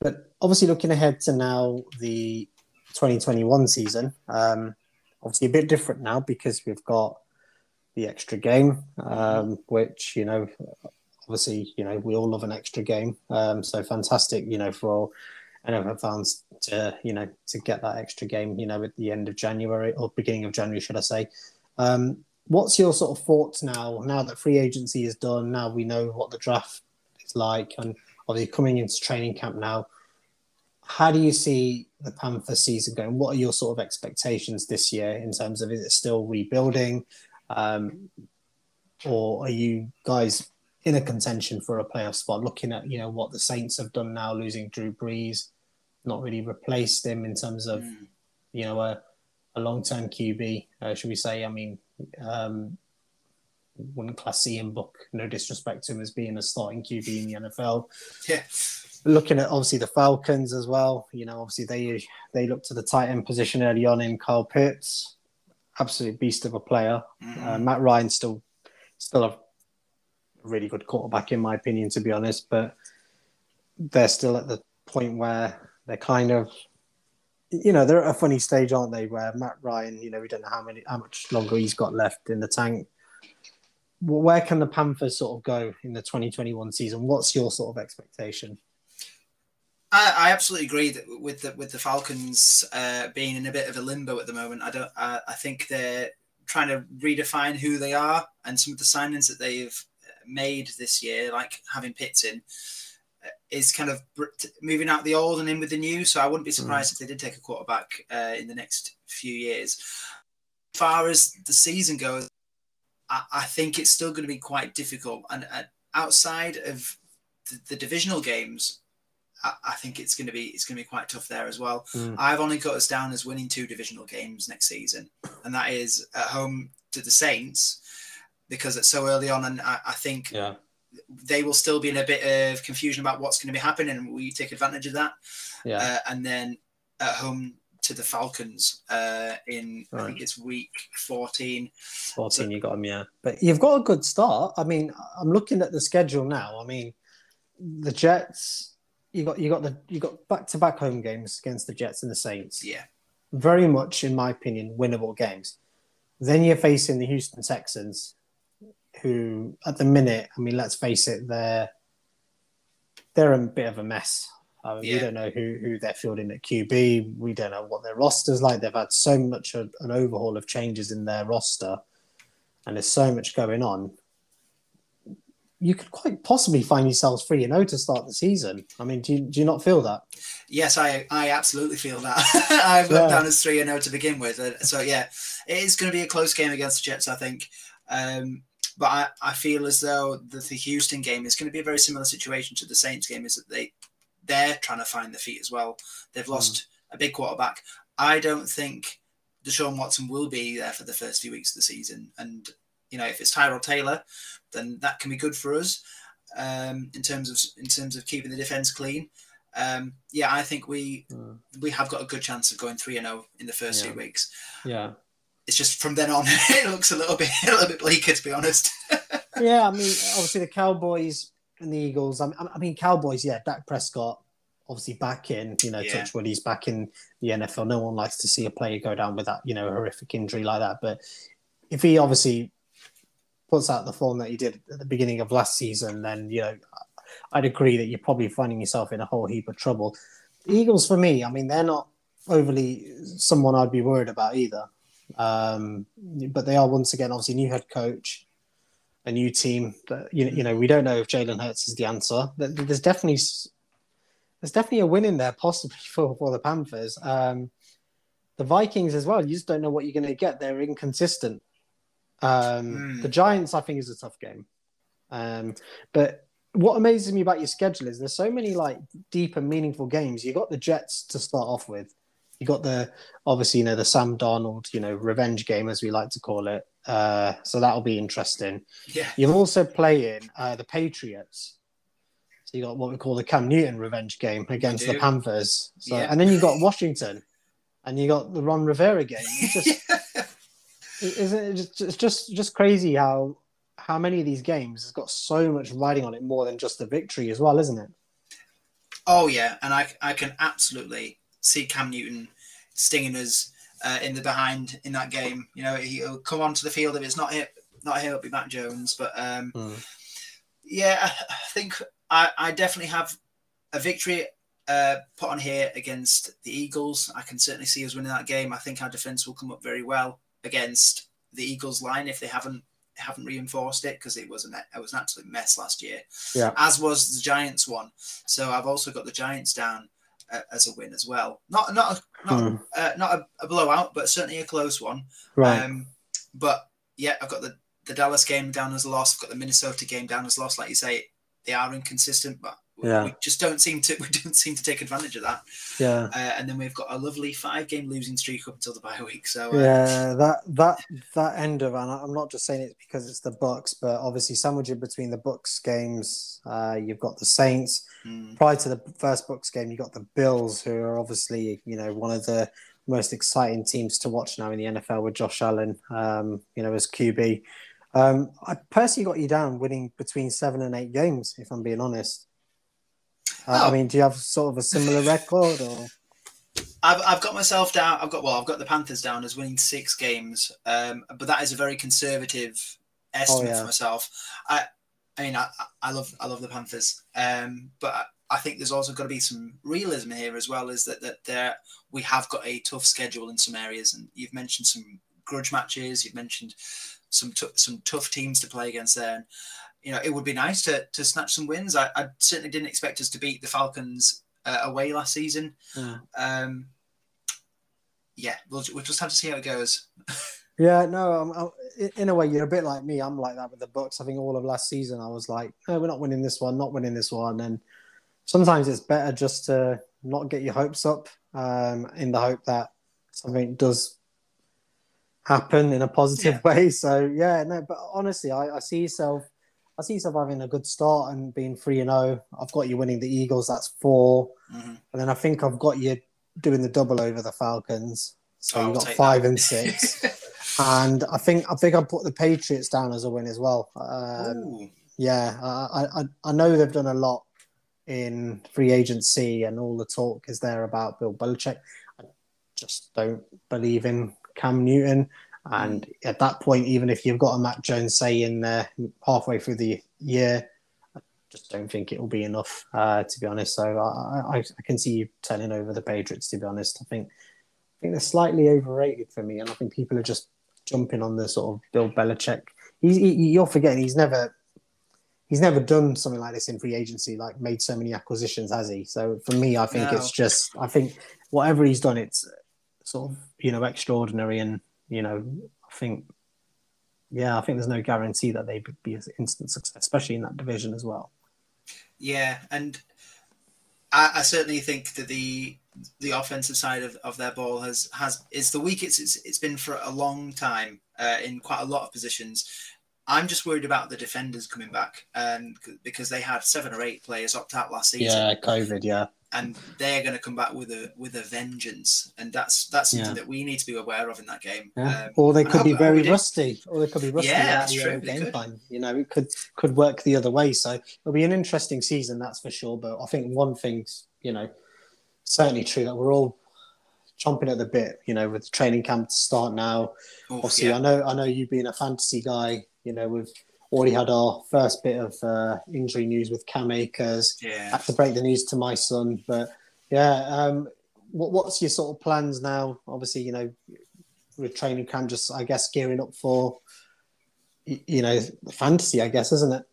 But obviously, looking ahead to now the 2021 season, um, obviously a bit different now because we've got the extra game, um, which you know, obviously, you know, we all love an extra game. Um, so fantastic, you know, for NFL fans to you know to get that extra game, you know, at the end of January or beginning of January, should I say? Um, what's your sort of thoughts now? Now that free agency is done, now we know what the draft is like, and obviously coming into training camp now. How do you see the Panther season going? What are your sort of expectations this year in terms of is it still rebuilding, um, or are you guys in a contention for a playoff spot? Looking at you know what the Saints have done now, losing Drew Brees, not really replaced him in terms of you know a, a long term QB, uh, should we say? I mean, um, wouldn't class Ian Book, no disrespect to him as being a starting QB in the NFL. yeah, Looking at obviously the Falcons as well, you know, obviously they they look to the tight end position early on in Kyle Pitts, absolute beast of a player. Uh, Matt Ryan still still a really good quarterback in my opinion, to be honest, but they're still at the point where they're kind of you know they're at a funny stage, aren't they? Where Matt Ryan, you know, we don't know how many how much longer he's got left in the tank well, where can the Panthers sort of go in the 2021 season? What's your sort of expectation? I, I absolutely agree that with the with the Falcons uh, being in a bit of a limbo at the moment. I don't. I, I think they're trying to redefine who they are, and some of the signings that they've made this year, like having Pitts in, uh, is kind of moving out the old and in with the new. So I wouldn't be surprised if they did take a quarterback uh, in the next few years. As far as the season goes, I, I think it's still going to be quite difficult. And uh, outside of the, the divisional games, I, I think it's going to be it's going to be quite tough there as well. I've only got us down as winning two divisional games next season, and that is at home to the Saints because it's so early on, and I, I think Yeah. they will still be in a bit of confusion about what's going to be happening, and we take advantage of that. Yeah. Uh, and then at home to the Falcons uh, in I think it's week fourteen. 14, you got them, yeah. But you've got a good start. I mean, I'm looking at the schedule now. I mean, the Jets, you got you got the you got back to back home games against the Jets and the Saints. Yeah, Very much, in my opinion, winnable games. Then you're facing the Houston Texans, who at the minute, I mean, let's face it, they're they're a bit of a mess. I mean, We don't know who, who they're fielding at QB. We don't know what their roster's like. They've had so much of an overhaul of changes in their roster, and there's so much going on. You could quite possibly find yourselves three and zero to start the season. I mean, do you, do you not feel that? yes, I I absolutely feel that. I've Yeah. down as three and zero to begin with, Uh, so yeah, it is going to be a close game against the Jets, I think. Um, but I, I feel as though the, the Houston game is going to be a very similar situation to the Saints game. Is that they they're trying to find their feet as well. They've lost a big quarterback. I don't think Deshaun Watson will be there for the first few weeks of the season. And you know, if it's Tyrod Taylor, then that can be good for us um, in terms of in terms of keeping the defense clean. um, yeah, I think we Mm. we have got a good chance of going three and zero in the first Yeah. two weeks. Yeah. It's just from then on, it looks a little bit a little bit bleaker, to be honest. yeah, I mean, obviously the Cowboys and the Eagles. I mean, I mean Cowboys. Yeah, Dak Prescott, obviously back in. You know, Yeah. Touchwood, he's back in the NFL. No one likes to see a player go down with that, you know, horrific injury like that. But if he obviously puts out the form that he did at the beginning of last season, then you know, I'd agree that you're probably finding yourself in a whole heap of trouble. Eagles, for me, I mean, they're not overly someone I'd be worried about either. Um, but they are once again obviously new head coach, a new team. That, you, you know, we don't know if Jalen Hurts is the answer. There's definitely there's definitely a win in there possibly for, for the Panthers. Um, the Vikings as well. You just don't know what you're going to get. They're inconsistent. Um, Hmm. The Giants, I think, is a tough game. Um, but what amazes me about your schedule is there's so many like deep and meaningful games. You got the Jets to start off with. You got the obviously you know the Sam Darnold you know revenge game as we like to call it. Uh, so that'll be interesting. yeah, You're also playing uh, the Patriots. So you got what we call the Cam Newton revenge game against the. Panthers. So Yeah. and then you got Washington, and you got the Ron Rivera game. It's just isn't it just it's just just crazy how how many of these games has got so much riding on it more than just the victory as well, isn't it? Oh yeah, and I I can absolutely see Cam Newton stinging us uh, in the behind in that game. You know, he'll come onto the field if it's not him, not him, it'll be Mac Jones. But um, yeah, I I think I, I definitely have a victory uh, put on here against the Eagles. I can certainly see us winning that game. I think our defense will come up very well against the Eagles line if they haven't haven't reinforced it because it was an it was an absolute mess last year. Yeah. As was the Giants one. So I've also got the Giants down uh, as a win as well. Not not a, not Hmm. uh, not a, a blowout, but certainly a close one. Right. Um, but yeah, I've got the, the Dallas game down as a loss. I've got the Minnesota game down as a loss. Like you say, they are inconsistent, but Yeah. we just don't seem to we don't seem to take advantage of that. yeah. Uh, and then we've got a lovely five game losing streak up until the bye week. So uh, Yeah, that that that end of and I'm not just saying it because it's the Bucks, but obviously sandwiched between the Bucks games, uh, you've got the Saints. mm, Prior to the first Bucks game, you got the Bills, who are obviously you know one of the most exciting teams to watch now in the NFL with Josh Allen, um, you know as QB. Um, I personally got you down winning between seven and eight games, if I'm being honest. Oh. I mean, do you have sort of a similar record or? I've, I've got myself down. I've got well, I've got the Panthers down as winning six games, um, but that is a very conservative estimate yeah. for myself. I, I mean, I, I love I love the Panthers, um, but I, think there's also got to be some realism here as well. Is that that there we have got a tough schedule in some areas, and you've mentioned some grudge matches. You've mentioned some tou- some tough teams to play against there. You know, it would be nice to to snatch some wins. I, I certainly didn't expect us to beat the Falcons uh, away last season. Yeah. Um, yeah, we'll, we'll just have to see how it goes. Yeah, no, I'm, I'm, in a way, you're a bit like me. I'm like that with the Bucks. I think all of last season, I was like, no, we're not winning this one, not winning this one. And sometimes it's better just to not get your hopes up um, in the hope that something does happen in a positive way. So, yeah, no, but honestly, I, I see yourself. I see yourself having a good start and being 3 and 0. I've got you winning the Eagles, that's 4 Mhm. And then I think I've got you doing the double over the Falcons. So I'll you've got 5 that. and 6 and I think I think I put the Patriots down as a win as well. Um, yeah, I, I I know they've done a lot in free agency, and all the talk is there about Bill Belichick. I just don't believe in Cam Newton, and at that point, even if you've got a Mac Jones say in there halfway through the year. I Just don't think it will be enough, uh, to be honest. So I, I, I can see you turning over the Patriots. To be honest, I think I think they're slightly overrated for me, and I think people are just jumping on the sort of Bill Belichick. He's, he, you're forgetting he's never he's never done something like this in free agency, like made so many acquisitions, has he? So for me, I think No. it's just I think whatever he's done, it's sort of you know extraordinary, and you know I think yeah, I think there's no guarantee that they would be an instant success, especially in that division as well. Yeah, and I, I certainly think that the the offensive side of, of their ball has has is the weakest it's, it's been for a long time uh, in quite a lot of positions. I'm just worried about the defenders coming back, and because they had seven or eight players opt out last season. Yeah, COVID, yeah, and they're going to come back with a with a vengeance, and that's that's something Yeah. that we need to be aware of in that game. Yeah. Um, or they could be I very we rusty, or they could be rusty. Yeah, that's true, Game could. plan, you know, it could could work the other way. So it'll be an interesting season, that's for sure. But I think one thing's, you know, certainly true that we're all chomping at the bit. You know, with the training camp to start now. Oof, Obviously, yeah. I know, I know you being a fantasy guy. You know, we've already had our first bit of uh, injury news with Cam Akers. yeah. had to break the news to my son. But yeah, um, what, what's your sort of plans now? Obviously, you know, with training camp, just I guess gearing up for, you know, the fantasy, I guess, isn't it?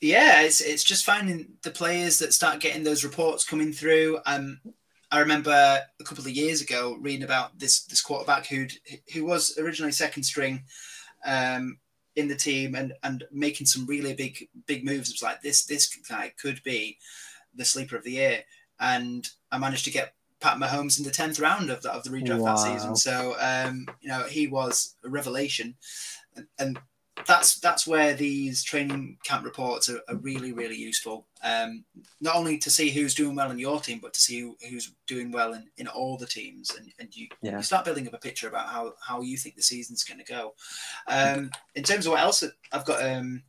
Yeah, it's it's just finding the players that start getting those reports coming through. Um, I remember a couple of years ago reading about this this quarterback who who was originally second string um, in the team and and making some really big big moves. It was like this this guy could be the sleeper of the year, and I managed to get Pat Mahomes in the tenth round of the, of the redraft Wow. that season. So um, you know he was a revelation, and, and that's that's where these training camp reports are, are really really useful. Um, not only to see who's doing well in your team, but to see who, who's doing well in, in all the teams, and, and you, Yeah. you start building up a picture about how, how you think the season's going to go. Um, in terms of what else I've got, um,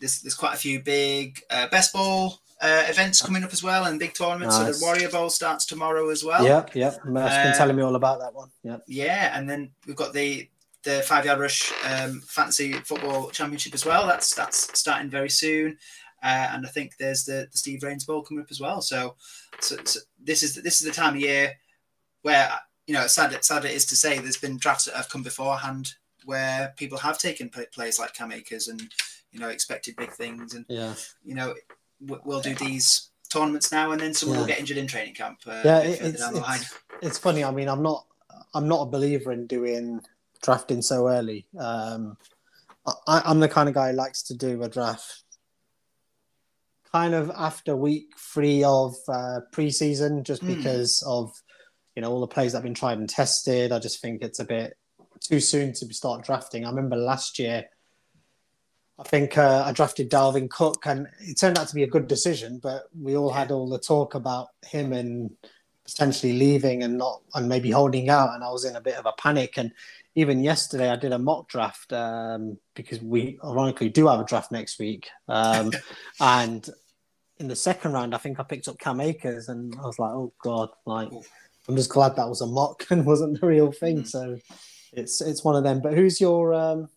there's there's quite a few big uh, best ball uh, events coming up as well, and big tournaments. So the Warrior Bowl starts tomorrow as well. yep, yep. Murph's been uh, telling me all about that one. Yep. Yeah, and then we've got the the five yard rush um, fantasy football championship as well. That's that's starting very soon, uh, and I think there's the, the Steve Rains Bowl coming up as well. So, so, so this is this is the time of year where you know sad sad it is to say there's been drafts that have come beforehand where people have taken pla- players like Cam Akers and you know expected big things, and Yeah. you know w- we'll do these tournaments now, and then someone will get injured in training camp. Uh, Yeah, it, it's, down the line. it's, it's funny. I mean, I'm not I'm not a believer in doing drafting so early. Um, I, I'm the kind of guy who likes to do a draft kind of after week three of uh, preseason, just Hmm. because of you know all the plays that have been tried and tested. I just think it's a bit too soon to start drafting. I remember last year. I think uh, I drafted Dalvin Cook, and it turned out to be a good decision. But we all had all the talk about him and potentially leaving and not and maybe holding out, and I was in a bit of a panic. And even yesterday, I did a mock draft um, because we ironically do have a draft next week. Um, and in the second round, I think I picked up Cam Akers, and I was like, "Oh God!" Like, I'm just glad that was a mock and wasn't the real thing. Mhm. So it's it's one of them. But who's your um,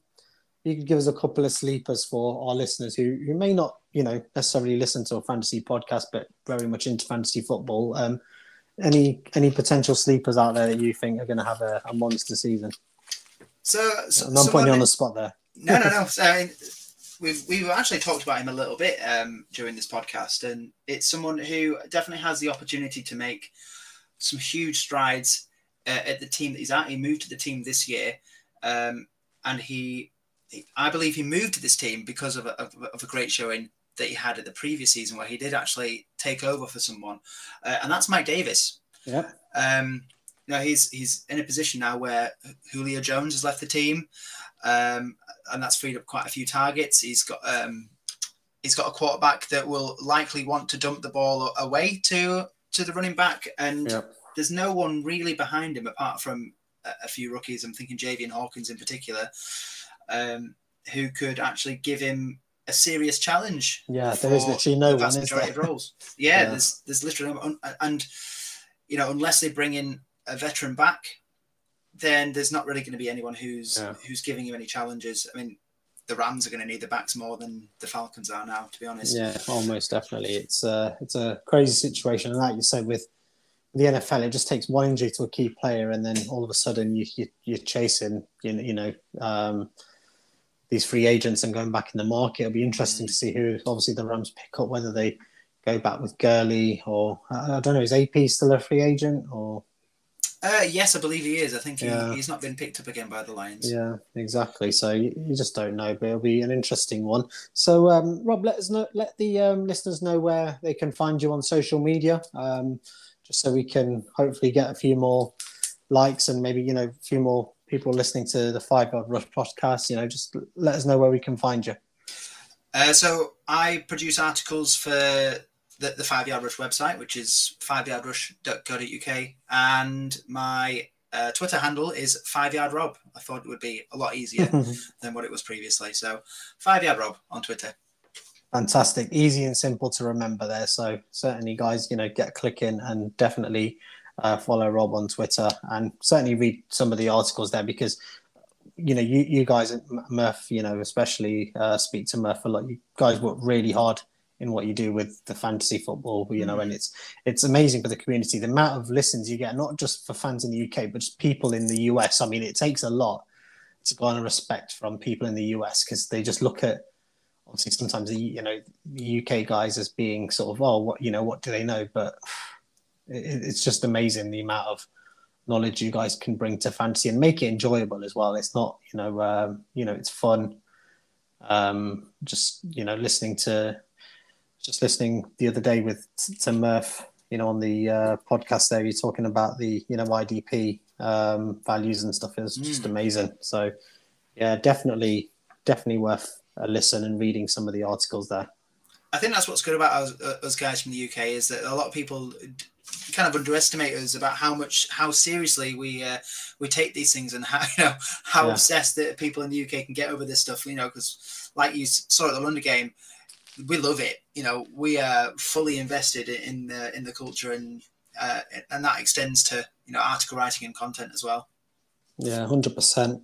you could give us a couple of sleepers for our listeners who, who may not, you know, necessarily listen to a fantasy podcast, but very much into fantasy football. Um, any any potential sleepers out there that you think are going to have a, a monster season? So, so I'm not putting you on the spot there. No, no, no. So, I mean, we've we've actually talked about him a little bit um, during this podcast, and it's someone who definitely has the opportunity to make some huge strides uh, at the team that he's at. He moved to the team this year, um, and he, he, I believe, he moved to this team because of a, of, of a great showing that he had at the previous season, where he did actually take over for someone, uh, and that's Mike Davis. Yeah. Um, know, he's he's in a position now where Julio Jones has left the team, um, and that's freed up quite a few targets. He's got um, he's got a quarterback that will likely want to dump the ball away to to the running back, and Yep. there's no one really behind him apart from a, a few rookies. I'm thinking Javian Hawkins in particular, um, who could actually give him a serious challenge. Yeah, there is literally no the one, is majority there? roles. Yeah, Yeah. there's there's literally no and you know unless they bring in a veteran back, then there's not really going to be anyone who's Yeah. who's giving you any challenges. I mean, the Rams are going to need the backs more than the Falcons are now, to be honest. Yeah, almost definitely. It's a it's a crazy situation, and like you said, with the NFL, it just takes one injury to a key player, and then all of a sudden you, you you're chasing you you know um, these free agents and going back in the market. It'll be interesting to see who obviously the Rams pick up, whether they go back with Gurley or I don't know. Is AP still a free agent or? Uh, yes, I believe he is. I think he, Yeah. he's not been picked up again by the Lions. Yeah, exactly. So you, you just don't know, but it'll be an interesting one. So, um, Rob, let us know, let the um, listeners know where they can find you on social media, um, just so we can hopefully get a few more likes and maybe you know a few more people listening to the Five Yard Rush podcast. You know, just let us know where we can find you. Uh, so I produce articles for the, the Five Yard Rush website, which is fiveyardrush.co.uk, and my uh, Twitter handle is Five Yard Rob. I thought it would be a lot easier than what it was previously. So Five Yard Rob on Twitter. Fantastic, easy and simple to remember there. So certainly, guys, you know, get clicking and definitely uh, follow Rob on Twitter and certainly read some of the articles there because you know you you guys at Murph, you know, especially uh, speak to Murph a lot. You guys work really hard in what you do with the fantasy football, you know, and it's it's amazing for the community. The amount of listens you get, not just for fans in the UK, but just people in the US. I mean, it takes a lot to garner respect from people in the US because they just look at obviously sometimes the you know the UK guys as being sort of oh what you know what do they know, but it, it's just amazing the amount of knowledge you guys can bring to fantasy and make it enjoyable as well. It's not you know um, you know it's fun. Um, just you know listening to just listening the other day with Tim Murph, you know, on the uh, podcast there, you're talking about the you know IDP um, values and stuff is just Mm. amazing. So yeah, definitely, definitely worth a listen and reading some of the articles there. I think that's what's good about us, uh, us guys from the UK is that a lot of people d- kind of underestimate us about how much how seriously we uh, we take these things and how you know how Yeah. obsessed that people in the UK can get over this stuff. You know, because like you saw at the London game, we love it. You know, we are fully invested in the in the culture and uh, and that extends to you know article writing and content as well. Yeah, hundred percent.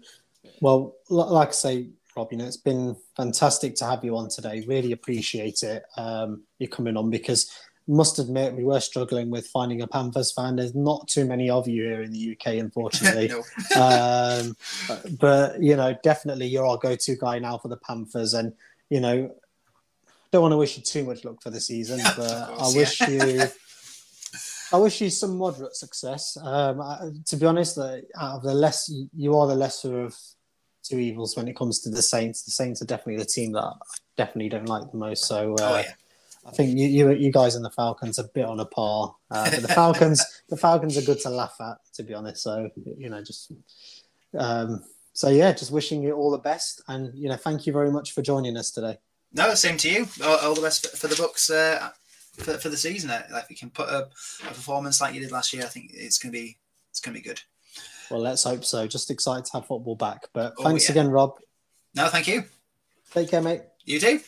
Well, like I say, Rob, you know, it's been fantastic to have you on today. Really appreciate it. Um, you coming on because must admit we were struggling with finding a Panthers fan. There's not too many of you here in the UK, unfortunately. Um, but, but you know, definitely you're our go-to guy now for the Panthers, and you know, don't want to wish you too much luck for the season, but I course, wish yeah. you. I wish you some moderate success. Um, I, to be honest, uh, out of the less you are the lesser of two evils when it comes to the Saints. The Saints are definitely the team that I definitely don't like the most. So uh, Oh yeah. I think you, you you guys and the Falcons are a bit on a par. Uh, but the Falcons the Falcons are good to laugh at, to be honest. So you know, just um, so yeah, just wishing you all the best, and you know, thank you very much for joining us today. No, same to you. All, all the best for the Bucks uh, for, for the season. Like we can put up a performance like you did last year, I think it's gonna be it's gonna be good. Well, let's hope so. Just excited to have football back. But oh, thanks yeah. again, Rob. No, thank you. Take care, mate. You too.